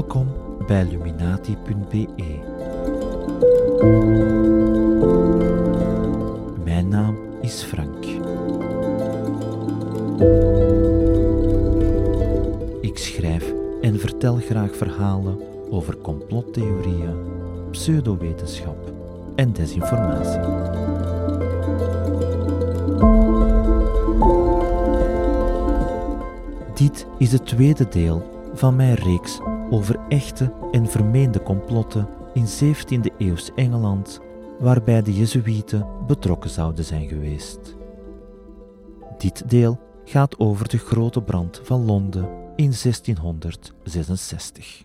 Welkom bij Illuminati.be. Mijn naam is Frank. Ik schrijf en vertel graag verhalen over complottheorieën, pseudowetenschap en desinformatie. Dit is het tweede deel van mijn reeks over echte en vermeende complotten in 17e-eeuws Engeland, waarbij de Jezuïeten betrokken zouden zijn geweest. Dit deel gaat over de grote brand van Londen in 1666.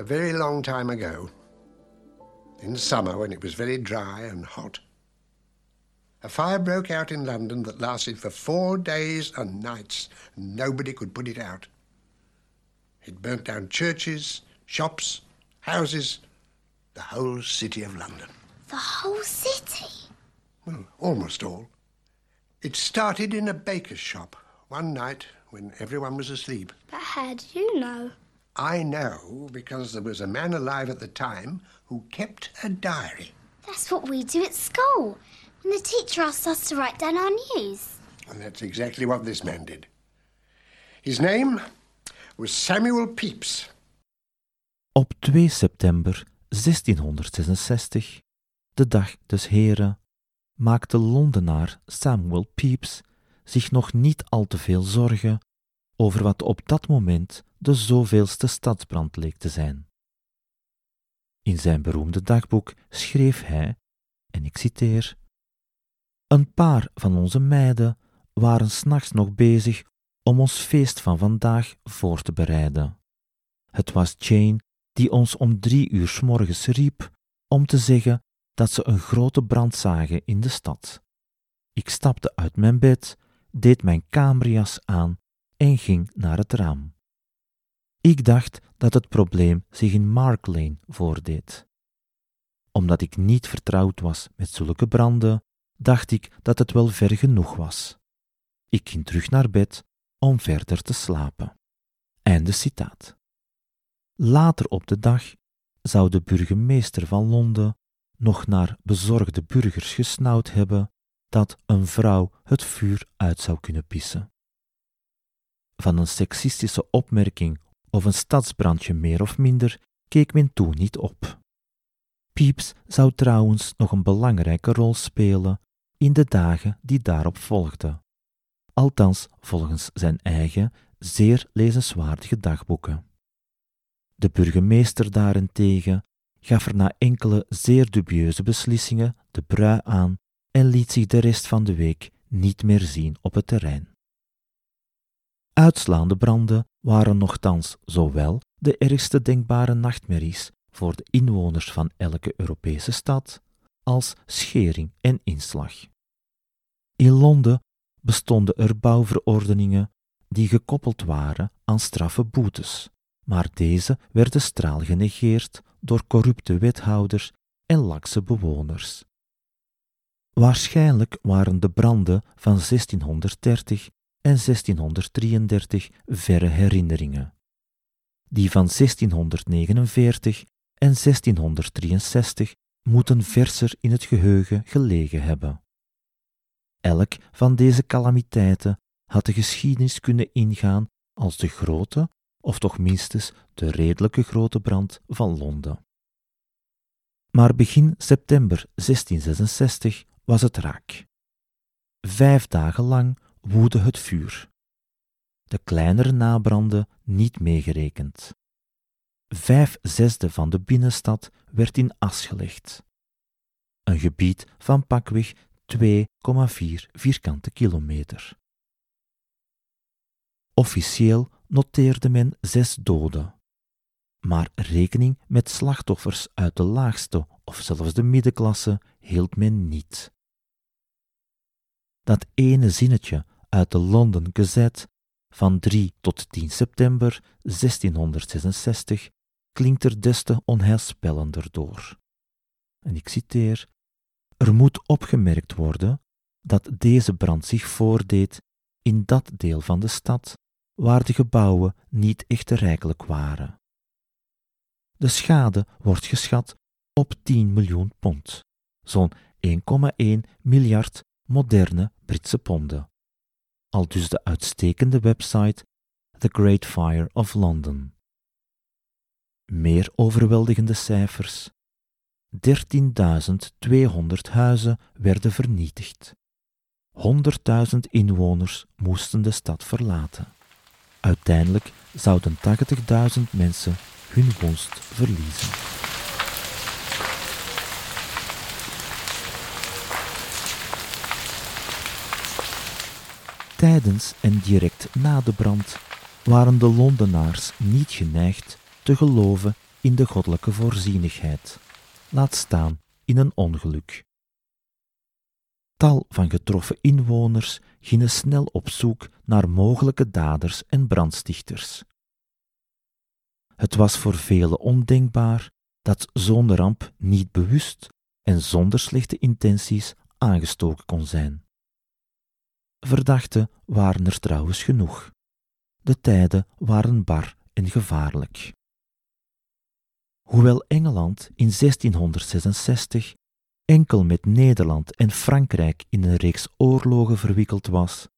A very long time ago, in summer when it was very dry and hot, a fire broke out in London that lasted for four days and nights, nobody could put it out. It burnt down churches, shops, houses, the whole city of London. The whole city? Well, almost all. It started in a baker's shop one night when everyone was asleep. But how do you know? I know because there was a man alive at the time who kept a diary. That's what we do at school. When the teacher asks us to write down our news. And that's exactly what this man did. His name was Samuel Pepys. Op 2 september 1666, de dag des Heren, maakte Londenaar Samuel Pepys zich nog niet al te veel zorgen over wat op dat moment de zoveelste stadsbrand leek te zijn. In zijn beroemde dagboek schreef hij, en ik citeer: Een paar van onze meiden waren s'nachts nog bezig om ons feest van vandaag voor te bereiden. Het was Jane die ons om drie uur s morgens riep om te zeggen dat ze een grote brand zagen in de stad. Ik stapte uit mijn bed, deed mijn kamerjas aan en ging naar het raam. Ik dacht dat het probleem zich in Mark Lane voordeed. Omdat ik niet vertrouwd was met zulke branden, dacht ik dat het wel ver genoeg was. Ik ging terug naar bed om verder te slapen. Einde citaat. Later op de dag zou de burgemeester van Londen nog naar bezorgde burgers gesnauwd hebben dat een vrouw het vuur uit zou kunnen pissen. Van een seksistische opmerking of een stadsbrandje meer of minder keek men toen niet op. Pieps zou trouwens nog een belangrijke rol spelen in de dagen die daarop volgden, althans volgens zijn eigen, zeer lezenswaardige dagboeken. De burgemeester daarentegen gaf er na enkele zeer dubieuze beslissingen de brui aan en liet zich de rest van de week niet meer zien op het terrein. Uitslaande branden waren nochtans zowel de ergste denkbare nachtmerries voor de inwoners van elke Europese stad als schering en inslag. In Londen bestonden er bouwverordeningen die gekoppeld waren aan straffe boetes, maar deze werden straal genegeerd door corrupte wethouders en lakse bewoners. Waarschijnlijk waren de branden van 1630 en 1633 verre herinneringen. Die van 1649 en 1663 moeten verser in het geheugen gelegen hebben. Elk van deze calamiteiten had de geschiedenis kunnen ingaan als de grote, of toch minstens de redelijke grote brand van Londen. Maar begin september 1666 was het raak. Vijf dagen lang woedde het vuur. De kleinere nabranden niet meegerekend. Vijf zesde van de binnenstad werd in as gelegd. Een gebied van pakweg 2,4 vierkante kilometer. Officieel noteerde men zes doden, maar rekening met slachtoffers uit de laagste of zelfs de middenklasse hield men niet. Dat ene zinnetje uit de London Gazette van 3 tot 10 september 1666 klinkt er des te onheilspellender door. En ik citeer: Er moet opgemerkt worden dat deze brand zich voordeed in dat deel van de stad waar de gebouwen niet echt rijkelijk waren. De schade wordt geschat op 10 miljoen pond, zo'n 1,1 miljard moderne Britse ponden. Al dus de uitstekende website The Great Fire of London. Meer overweldigende cijfers. 13.200 huizen werden vernietigd. 100.000 inwoners moesten de stad verlaten. Uiteindelijk zouden 80.000 mensen hun woonst verliezen. Tijdens en direct na de brand waren de Londenaars niet geneigd te geloven in de goddelijke voorzienigheid, laat staan in een ongeluk. Tal van getroffen inwoners gingen snel op zoek naar mogelijke daders en brandstichters. Het was voor velen ondenkbaar dat zo'n ramp niet bewust en zonder slechte intenties aangestoken kon zijn. Verdachten waren er trouwens genoeg. De tijden waren bar en gevaarlijk. Hoewel Engeland in 1666 enkel met Nederland en Frankrijk in een reeks oorlogen verwikkeld was,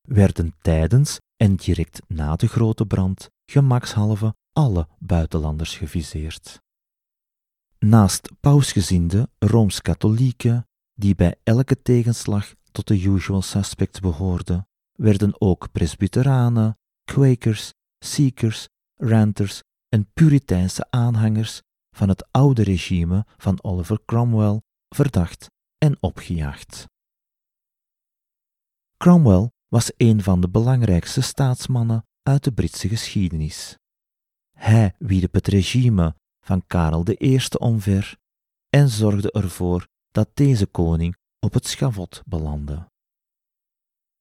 werden tijdens en direct na de grote brand gemakshalve alle buitenlanders geviseerd. Naast pausgezinde Rooms-Katholieken, die bij elke tegenslag tot de usual suspects behoorden, werden ook presbyteranen, Quakers, Seekers, Ranters en Puriteinse aanhangers van het oude regime van Oliver Cromwell verdacht en opgejaagd. Cromwell was een van de belangrijkste staatsmannen uit de Britse geschiedenis. Hij wierp het regime van Karel I omver en zorgde ervoor dat deze koning op het schavot belandde.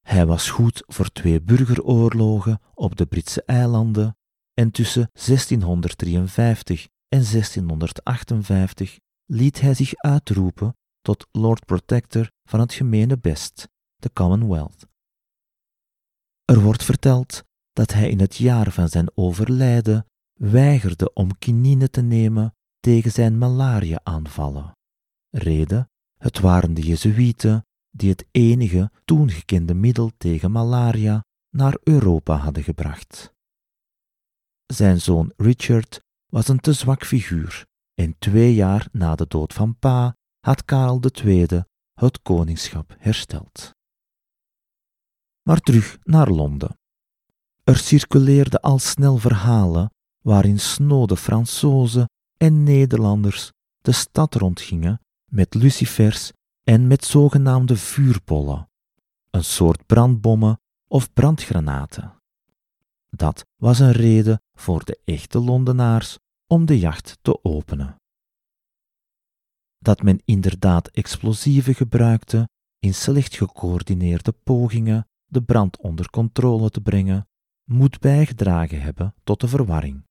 Hij was goed voor twee burgeroorlogen op de Britse eilanden en tussen 1653 en 1658 liet hij zich uitroepen tot Lord Protector van het gemene best, de Commonwealth. Er wordt verteld dat hij in het jaar van zijn overlijden weigerde om kinine te nemen tegen zijn malaria-aanvallen. Reden: het waren de Jezuïeten die het enige toen gekende middel tegen malaria naar Europa hadden gebracht. Zijn zoon Richard was een te zwak figuur en twee jaar na de dood van pa had Karel II het koningschap hersteld. Maar terug naar Londen. Er circuleerden al snel verhalen waarin snode Fransozen en Nederlanders de stad rondgingen met lucifers en met zogenaamde vuurbollen, een soort brandbommen of brandgranaten. Dat was een reden voor de echte Londenaars om de jacht te openen. Dat men inderdaad explosieven gebruikte in slecht gecoördineerde pogingen de brand onder controle te brengen, moet bijgedragen hebben tot de verwarring.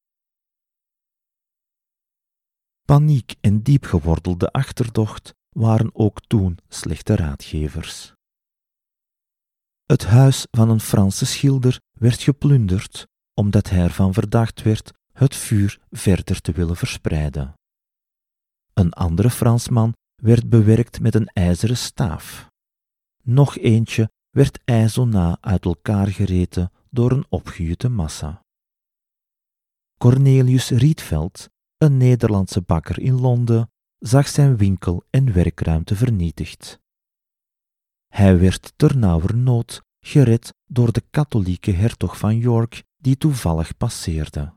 Paniek en diepgewordelde achterdocht waren ook toen slechte raadgevers. Het huis van een Franse schilder werd geplunderd omdat hij ervan verdacht werd het vuur verder te willen verspreiden. Een andere Fransman werd bewerkt met een ijzeren staaf. Nog eentje werd ijzona uit elkaar gereten door een opgejutte massa. Cornelius Rietveld, een Nederlandse bakker in Londen, zag zijn winkel en werkruimte vernietigd. Hij werd ternauwernood gered door de katholieke hertog van York die toevallig passeerde.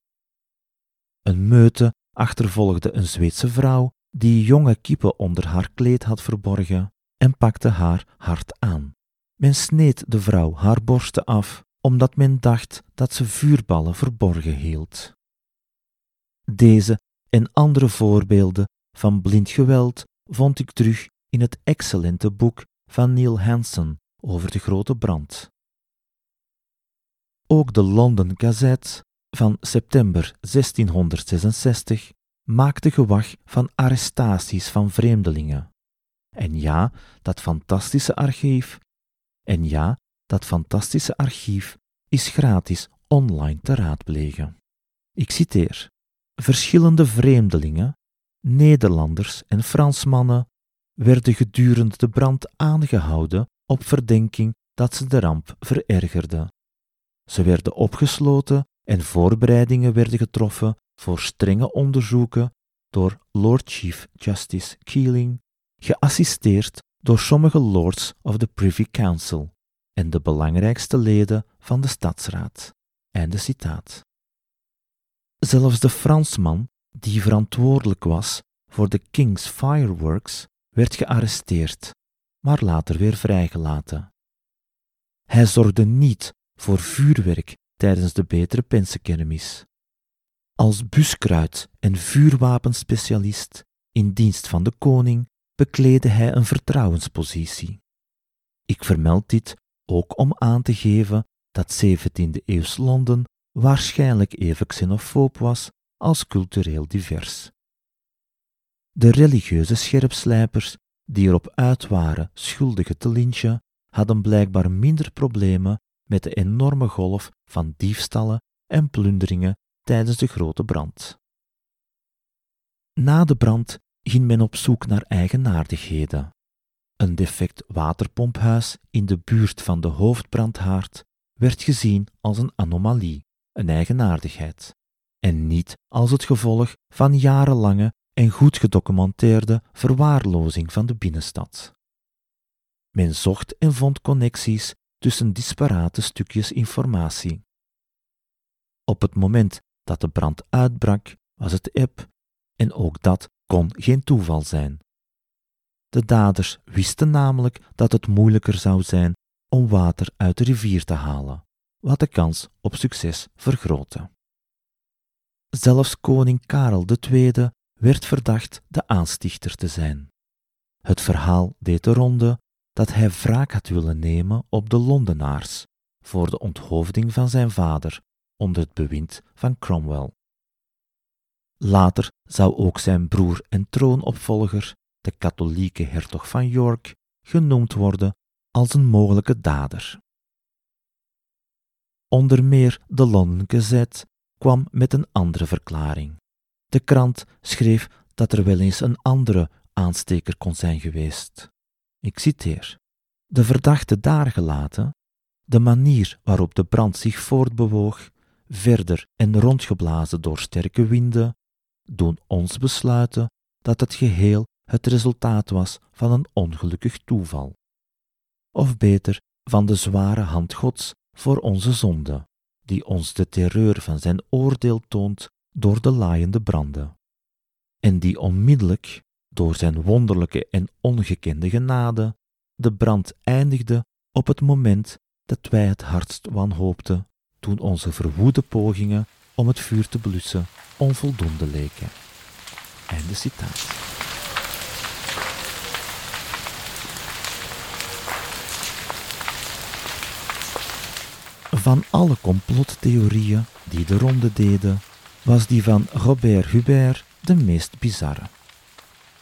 Een meute achtervolgde een Zweedse vrouw die jonge kippen onder haar kleed had verborgen en pakte haar hard aan. Men sneed de vrouw haar borsten af, omdat men dacht dat ze vuurballen verborgen hield. Deze en andere voorbeelden van blind geweld vond ik terug in het excellente boek van Neil Hansen over de grote brand. Ook de London Gazette van september 1666 maakte gewag van arrestaties van vreemdelingen. En ja, dat fantastische archief. En ja, dat fantastische archief is gratis online te raadplegen. Ik citeer: Verschillende vreemdelingen, Nederlanders en Fransmannen werden gedurende de brand aangehouden op verdenking dat ze de ramp verergerden. Ze werden opgesloten en voorbereidingen werden getroffen voor strenge onderzoeken door Lord Chief Justice Keeling, geassisteerd door sommige lords of the Privy Council en de belangrijkste leden van de stadsraad. Einde citaat. Zelfs de Fransman die verantwoordelijk was voor de King's Fireworks werd gearresteerd, maar later weer vrijgelaten. Hij zorgde niet voor vuurwerk tijdens de betere pensenkermis. Als buskruid en vuurwapenspecialist in dienst van de koning bekleedde hij een vertrouwenspositie. Ik vermeld dit ook om aan te geven dat 17e-eeuws Londen waarschijnlijk even xenofoob was als cultureel divers. De religieuze scherpslijpers die erop uit waren schuldigen te lynchen, hadden blijkbaar minder problemen met de enorme golf van diefstallen en plunderingen tijdens de grote brand. Na de brand ging men op zoek naar eigenaardigheden. Een defect waterpomphuis in de buurt van de hoofdbrandhaard werd gezien als een anomalie, een eigenaardigheid, en niet als het gevolg van jarenlange en goed gedocumenteerde verwaarlozing van de binnenstad. Men zocht en vond connecties tussen disparate stukjes informatie. Op het moment dat de brand uitbrak, was het eb, en ook dat kon geen toeval zijn. De daders wisten namelijk dat het moeilijker zou zijn om water uit de rivier te halen, wat de kans op succes vergrootte. Zelfs koning Karel II werd verdacht de aanstichter te zijn. Het verhaal deed de ronde dat hij wraak had willen nemen op de Londenaars voor de onthoofding van zijn vader onder het bewind van Cromwell. Later zou ook zijn broer en troonopvolger, de katholieke hertog van York, genoemd worden als een mogelijke dader. Onder meer de London Gazette kwam met een andere verklaring. De krant schreef dat er wel eens een andere aansteker kon zijn geweest. Ik citeer: De verdachte daar gelaten, de manier waarop de brand zich voortbewoog, verder en rondgeblazen door sterke winden, doen ons besluiten dat het geheel het resultaat was van een ongelukkig toeval. Of beter, van de zware hand Gods voor onze zonde, die ons de terreur van zijn oordeel toont door de laaiende branden, en die onmiddellijk, door zijn wonderlijke en ongekende genade, de brand eindigde op het moment dat wij het hardst wanhoopten, toen onze verwoede pogingen om het vuur te blussen onvoldoende leken. Einde citaat. Van alle complottheorieën die de ronde deden, was die van Robert Hubert de meest bizarre.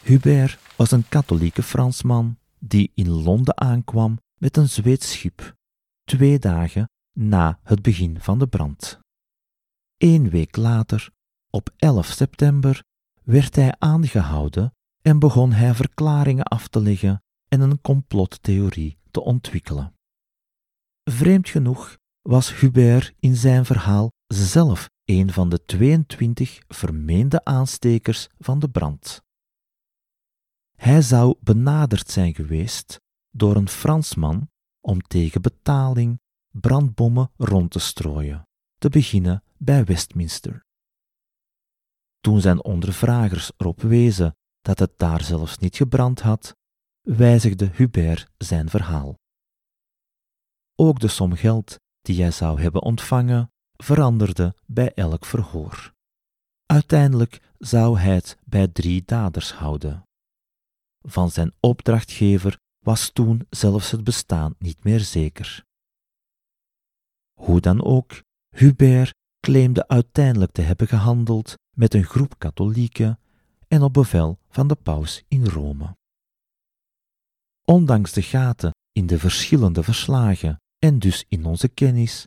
Hubert was een katholieke Fransman die in Londen aankwam met een Zweeds schip, twee dagen na het begin van de brand. Eén week later, op 11 september, werd hij aangehouden en begon hij verklaringen af te leggen en een complottheorie te ontwikkelen. Vreemd genoeg was Hubert in zijn verhaal zelf een van de 22 vermeende aanstekers van de brand. Hij zou benaderd zijn geweest door een Fransman om tegen betaling brandbommen rond te strooien, te beginnen bij Westminster. Toen zijn ondervragers erop wezen dat het daar zelfs niet gebrand had, wijzigde Hubert zijn verhaal. Ook de som geld die hij zou hebben ontvangen veranderde bij elk verhoor. Uiteindelijk zou hij het bij drie daders houden. Van zijn opdrachtgever was toen zelfs het bestaan niet meer zeker. Hoe dan ook, Hubert claimde uiteindelijk te hebben gehandeld met een groep katholieken en op bevel van de paus in Rome. Ondanks de gaten in de verschillende verslagen en dus in onze kennis,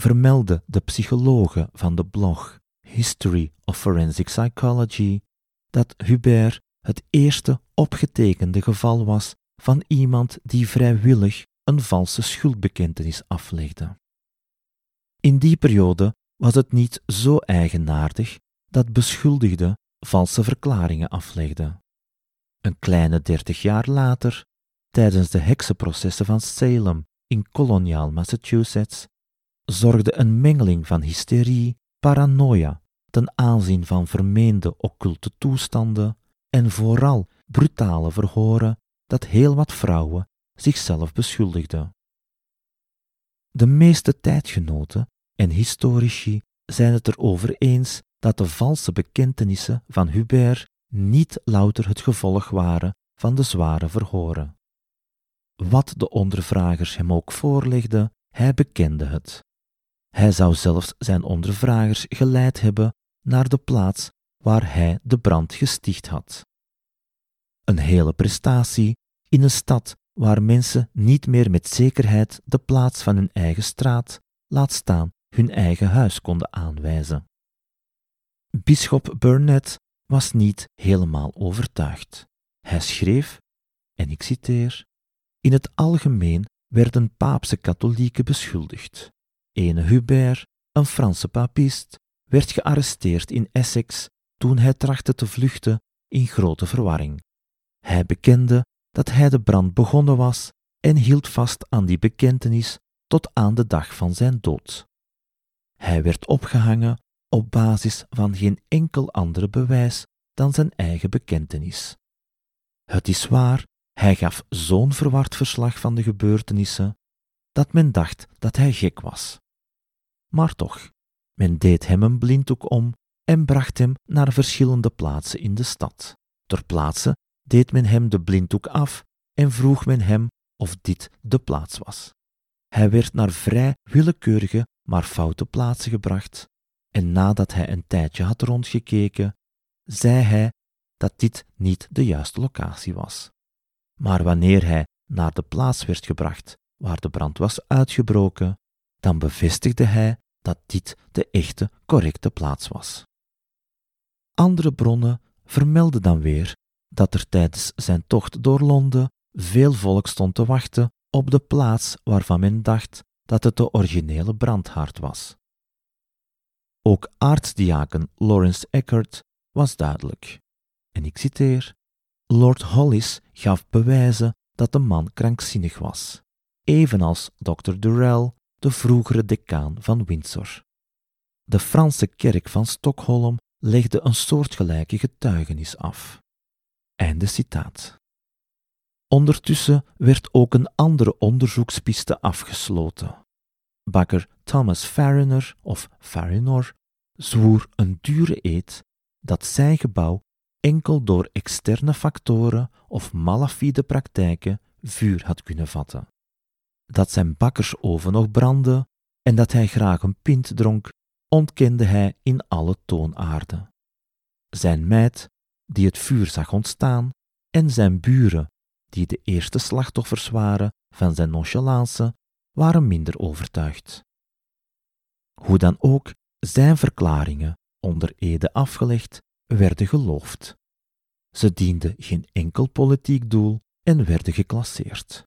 vermeldde de psychologe van de blog History of Forensic Psychology dat Hubert het eerste opgetekende geval was van iemand die vrijwillig een valse schuldbekentenis aflegde. In die periode was het niet zo eigenaardig dat beschuldigden valse verklaringen aflegden. Een kleine dertig jaar later, tijdens de heksenprocessen van Salem in koloniaal Massachusetts, zorgde een mengeling van hysterie, paranoia, ten aanzien van vermeende occulte toestanden en vooral brutale verhoren dat heel wat vrouwen zichzelf beschuldigden. De meeste tijdgenoten en historici zijn het erover eens dat de valse bekentenissen van Hubert niet louter het gevolg waren van de zware verhoren. Wat de ondervragers hem ook voorlegden, hij bekende het. Hij zou zelfs zijn ondervragers geleid hebben naar de plaats waar hij de brand gesticht had. Een hele prestatie in een stad waar mensen niet meer met zekerheid de plaats van hun eigen straat, laat staan hun eigen huis konden aanwijzen. Bisschop Burnett was niet helemaal overtuigd. Hij schreef, en ik citeer: In het algemeen werden paapse katholieken beschuldigd. Ene Hubert, een Franse papist, werd gearresteerd in Essex toen hij trachtte te vluchten in grote verwarring. Hij bekende dat hij de brand begonnen was en hield vast aan die bekentenis tot aan de dag van zijn dood. Hij werd opgehangen op basis van geen enkel ander bewijs dan zijn eigen bekentenis. Het is waar, hij gaf zo'n verward verslag van de gebeurtenissen dat men dacht dat hij gek was. Maar toch, men deed hem een blinddoek om en bracht hem naar verschillende plaatsen in de stad. Ter plaatse deed men hem de blinddoek af en vroeg men hem of dit de plaats was. Hij werd naar vrij willekeurige, maar foute plaatsen gebracht, en nadat hij een tijdje had rondgekeken, zei hij dat dit niet de juiste locatie was. Maar wanneer hij naar de plaats werd gebracht waar de brand was uitgebroken, dan bevestigde hij dat dit de echte, correcte plaats was. Andere bronnen vermelden dan weer dat er tijdens zijn tocht door Londen veel volk stond te wachten op de plaats waarvan men dacht dat het de originele brandhaard was. Ook aartsdiaken Lawrence Eckert was duidelijk. En ik citeer: Lord Hollis gaf bewijzen dat de man krankzinnig was, evenals Dr. Durrell, de vroegere decaan van Windsor. De Franse kerk van Stockholm legde een soortgelijke getuigenis af. Einde citaat. Ondertussen werd ook een andere onderzoekspiste afgesloten. Bakker Thomas Fariner of Farinor zwoer een dure eed dat zijn gebouw enkel door externe factoren of malafide praktijken vuur had kunnen vatten. Dat zijn bakkersoven nog brandde en dat hij graag een pint dronk, ontkende hij in alle toonaarden. Zijn meid, die het vuur zag ontstaan, en zijn buren, die de eerste slachtoffers waren van zijn nonchalance, waren minder overtuigd. Hoe dan ook, zijn verklaringen, onder ede afgelegd, werden geloofd. Ze dienden geen enkel politiek doel en werden geclasseerd.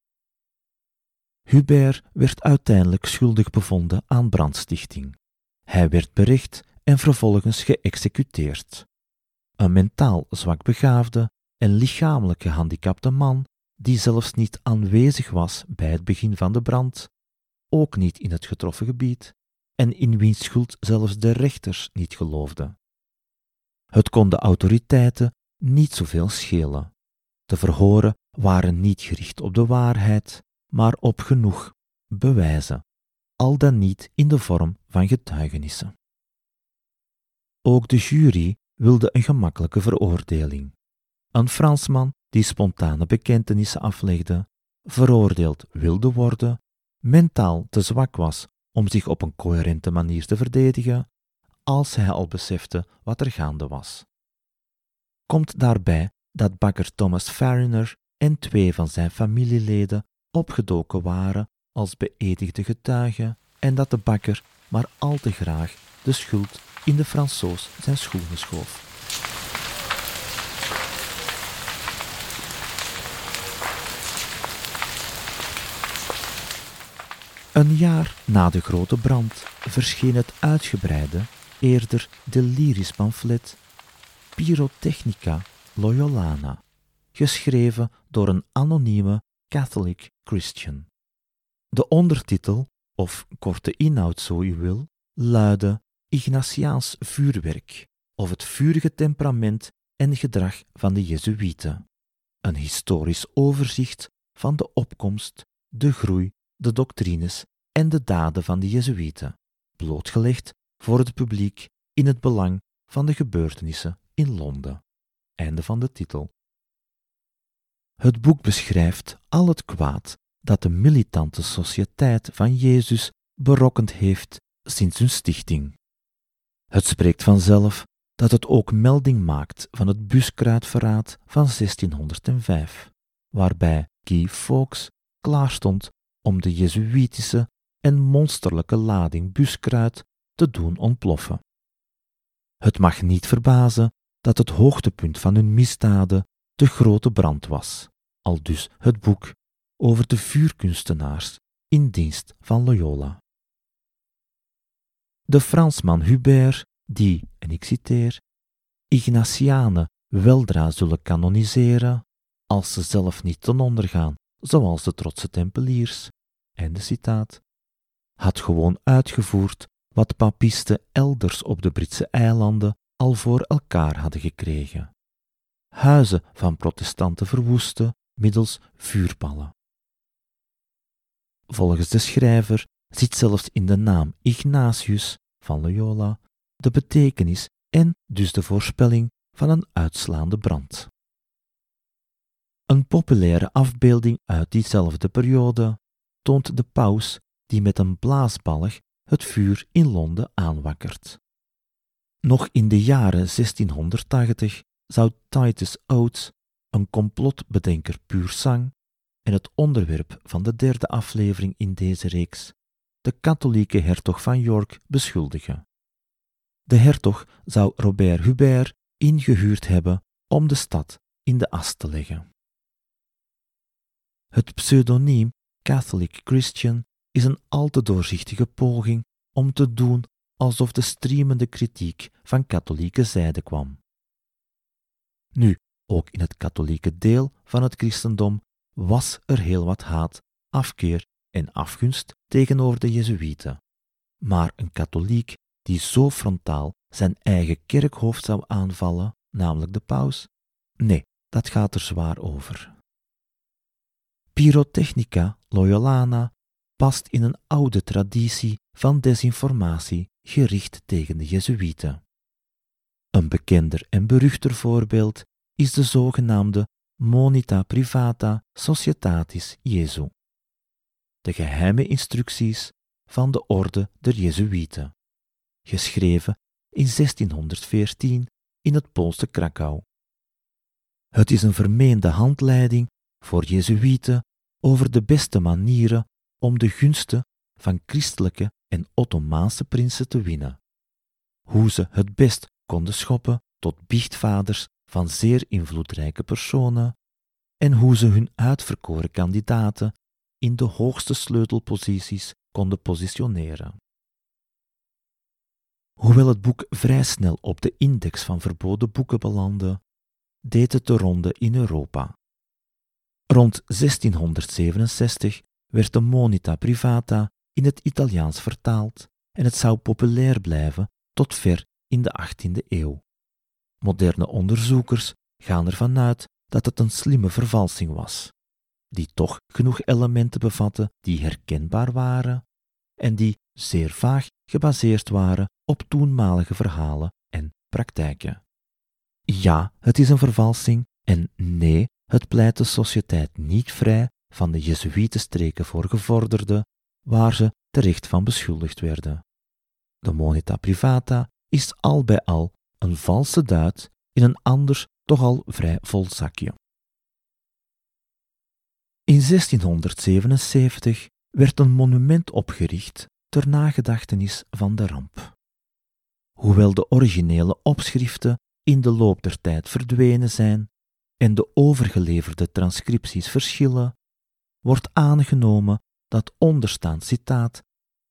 Hubert werd uiteindelijk schuldig bevonden aan brandstichting. Hij werd bericht en vervolgens geëxecuteerd. Een mentaal zwakbegaafde en lichamelijk gehandicapte man, die zelfs niet aanwezig was bij het begin van de brand, ook niet in het getroffen gebied, en in wiens schuld zelfs de rechters niet geloofden. Het kon de autoriteiten niet zoveel schelen. De verhoren waren niet gericht op de waarheid, maar op genoeg bewijzen, al dan niet in de vorm van getuigenissen. Ook de jury wilde een gemakkelijke veroordeling. Een Fransman die spontane bekentenissen aflegde, veroordeeld wilde worden, mentaal te zwak was om zich op een coherente manier te verdedigen, als hij al besefte wat er gaande was. Komt daarbij dat bakker Thomas Fariner en twee van zijn familieleden opgedoken waren als beëdigde getuigen en dat de bakker maar al te graag de schuld in de Fransoos zijn schoenen schoof. Een jaar na de grote brand verscheen het uitgebreide, eerder delirisch pamflet Pyrotechnica Loyolana, geschreven door een anonieme Catholic Christian. De ondertitel, of korte inhoud zo u wil, luidde Ignatiaans vuurwerk, of het vurige temperament en gedrag van de Jezuïeten. Een historisch overzicht van de opkomst, de groei, de doctrines en de daden van de Jezuïeten, blootgelegd voor het publiek in het belang van de gebeurtenissen in Londen. Einde van de titel. Het boek beschrijft al het kwaad dat de militante sociëteit van Jezus berokkend heeft sinds hun stichting. Het spreekt vanzelf dat het ook melding maakt van het buskruidverraad van 1605, waarbij Guy Fawkes klaarstond om de jezuïtische en monsterlijke lading buskruid te doen ontploffen. Het mag niet verbazen dat het hoogtepunt van hun misdaden de grote brand was, al dus het boek over de vuurkunstenaars in dienst van Loyola. De Fransman Hubert, die, en ik citeer, Ignatianen weldra zullen kanoniseren, als ze zelf niet ten onder gaan, zoals de trotse tempeliers, einde citaat, had gewoon uitgevoerd wat papisten elders op de Britse eilanden al voor elkaar hadden gekregen. Huizen van protestanten verwoesten middels vuurballen. Volgens de schrijver zit zelfs in de naam Ignatius van Loyola de betekenis en dus de voorspelling van een uitslaande brand. Een populaire afbeelding uit diezelfde periode toont de paus die met een blaasbalg het vuur in Londen aanwakkert. Nog in de jaren 1680 zou Titus Oates, een complotbedenker puur sang en het onderwerp van de derde aflevering in deze reeks, de katholieke hertog van York beschuldigen. De hertog zou Robert Hubert ingehuurd hebben om de stad in de as te leggen. Het pseudoniem Catholic Christian is een al te doorzichtige poging om te doen alsof de streamende kritiek van katholieke zijde kwam. Nu, ook in het katholieke deel van het christendom was er heel wat haat, afkeer en afgunst tegenover de Jezuïeten. Maar een katholiek die zo frontaal zijn eigen kerkhoofd zou aanvallen, namelijk de paus, nee, dat gaat er zwaar over. Pyrotechnica Loyolana past in een oude traditie van desinformatie gericht tegen de Jezuïeten. Een bekender en beruchter voorbeeld is de zogenaamde Monita Privata Societatis Jesu, de geheime instructies van de Orde der Jezuïeten, geschreven in 1614 in het Poolse Krakau. Het is een vermeende handleiding voor Jezuïeten over de beste manieren om de gunsten van christelijke en Ottomaanse prinsen te winnen. Hoe ze het best konden schoppen tot biechtvaders van zeer invloedrijke personen en hoe ze hun uitverkoren kandidaten in de hoogste sleutelposities konden positioneren. Hoewel het boek vrij snel op de index van verboden boeken belandde, deed het de ronde in Europa. Rond 1667 werd de Monita Privata in het Italiaans vertaald en het zou populair blijven tot ver in de 18e eeuw. Moderne onderzoekers gaan ervan uit dat het een slimme vervalsing was, die toch genoeg elementen bevatte die herkenbaar waren en die zeer vaag gebaseerd waren op toenmalige verhalen en praktijken. Ja, het is een vervalsing en nee, het pleit de sociëteit niet vrij van de Jezuïetenstreken voor gevorderden, waar ze terecht van beschuldigd werden. De moneta privata is al bij al een valse duit in een anders toch al vrij vol zakje. In 1677 werd een monument opgericht ter nagedachtenis van de ramp. Hoewel de originele opschriften in de loop der tijd verdwenen zijn en de overgeleverde transcripties verschillen, wordt aangenomen dat onderstaand citaat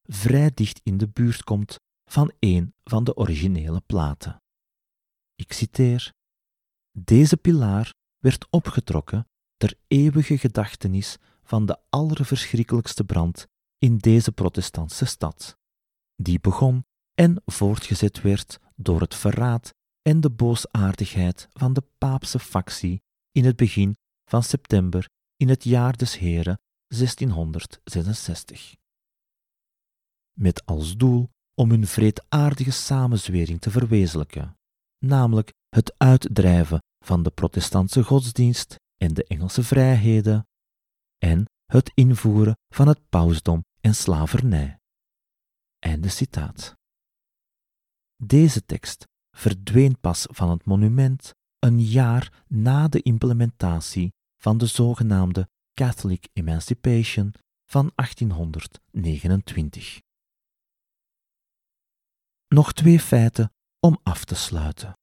vrij dicht in de buurt komt van een van de originele platen. Ik citeer: Deze pilaar werd opgetrokken ter eeuwige gedachtenis van de allerverschrikkelijkste brand in deze protestantse stad, die begon en voortgezet werd door het verraad en de boosaardigheid van de paapse factie in het begin van september in het jaar des Heren 1666. Met als doel om hun vreedaardige samenzwering te verwezenlijken, namelijk het uitdrijven van de protestantse godsdienst en de Engelse vrijheden, en het invoeren van het pausdom en slavernij. Einde citaat. Deze tekst verdween pas van het monument een jaar na de implementatie van de zogenaamde Catholic Emancipation van 1829. Nog twee feiten om af te sluiten.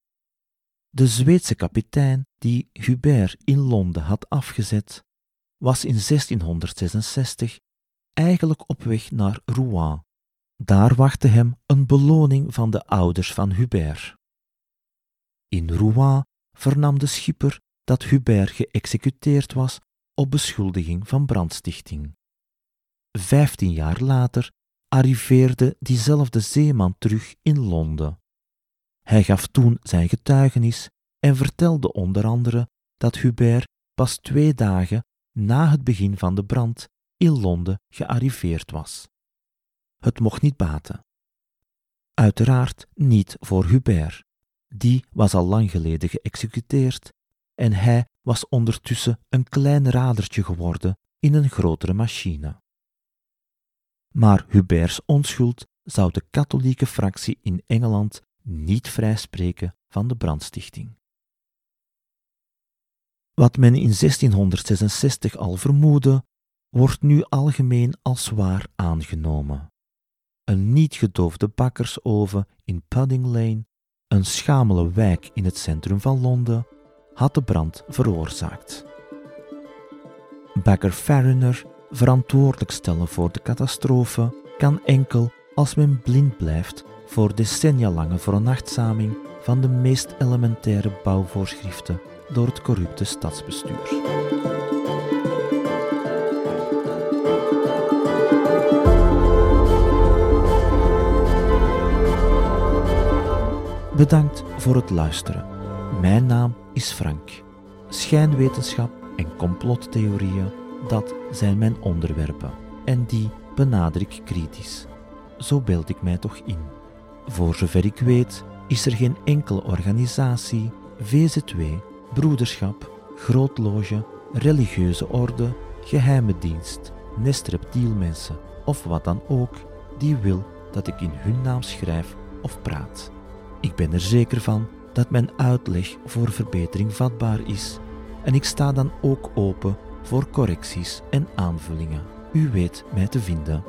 De Zweedse kapitein die Hubert in Londen had afgezet, was in 1666 eigenlijk op weg naar Rouen. Daar wachtte hem een beloning van de ouders van Hubert. In Rouen vernam de schipper dat Hubert geëxecuteerd was op beschuldiging van brandstichting. Vijftien jaar later arriveerde diezelfde zeeman terug in Londen. Hij gaf toen zijn getuigenis en vertelde onder andere dat Hubert pas twee dagen na het begin van de brand in Londen gearriveerd was. Het mocht niet baten. Uiteraard niet voor Hubert. Die was al lang geleden geëxecuteerd en hij was ondertussen een klein radertje geworden in een grotere machine. Maar Huberts onschuld zou de katholieke fractie in Engeland niet vrijspreken van de brandstichting. Wat men in 1666 al vermoedde, wordt nu algemeen als waar aangenomen. Een niet gedoofde bakkersoven in Pudding Lane, een schamele wijk in het centrum van Londen, had de brand veroorzaakt. Bakker Fariner verantwoordelijk stellen voor de catastrofe kan enkel als men blind blijft voor decennia lange veronachtzaming van de meest elementaire bouwvoorschriften door het corrupte stadsbestuur. Bedankt voor het luisteren. Mijn naam is Frank. Schijnwetenschap en complottheorieën, dat zijn mijn onderwerpen. En die benader ik kritisch. Zo beeld ik mij toch in. Voor zover ik weet, is er geen enkele organisatie, VZW, broederschap, grootloge, religieuze orde, geheime dienst, nestreptielmensen of wat dan ook, die wil dat ik in hun naam schrijf of praat. Ik ben er zeker van dat mijn uitleg voor verbetering vatbaar is en ik sta dan ook open voor correcties en aanvullingen. U weet mij te vinden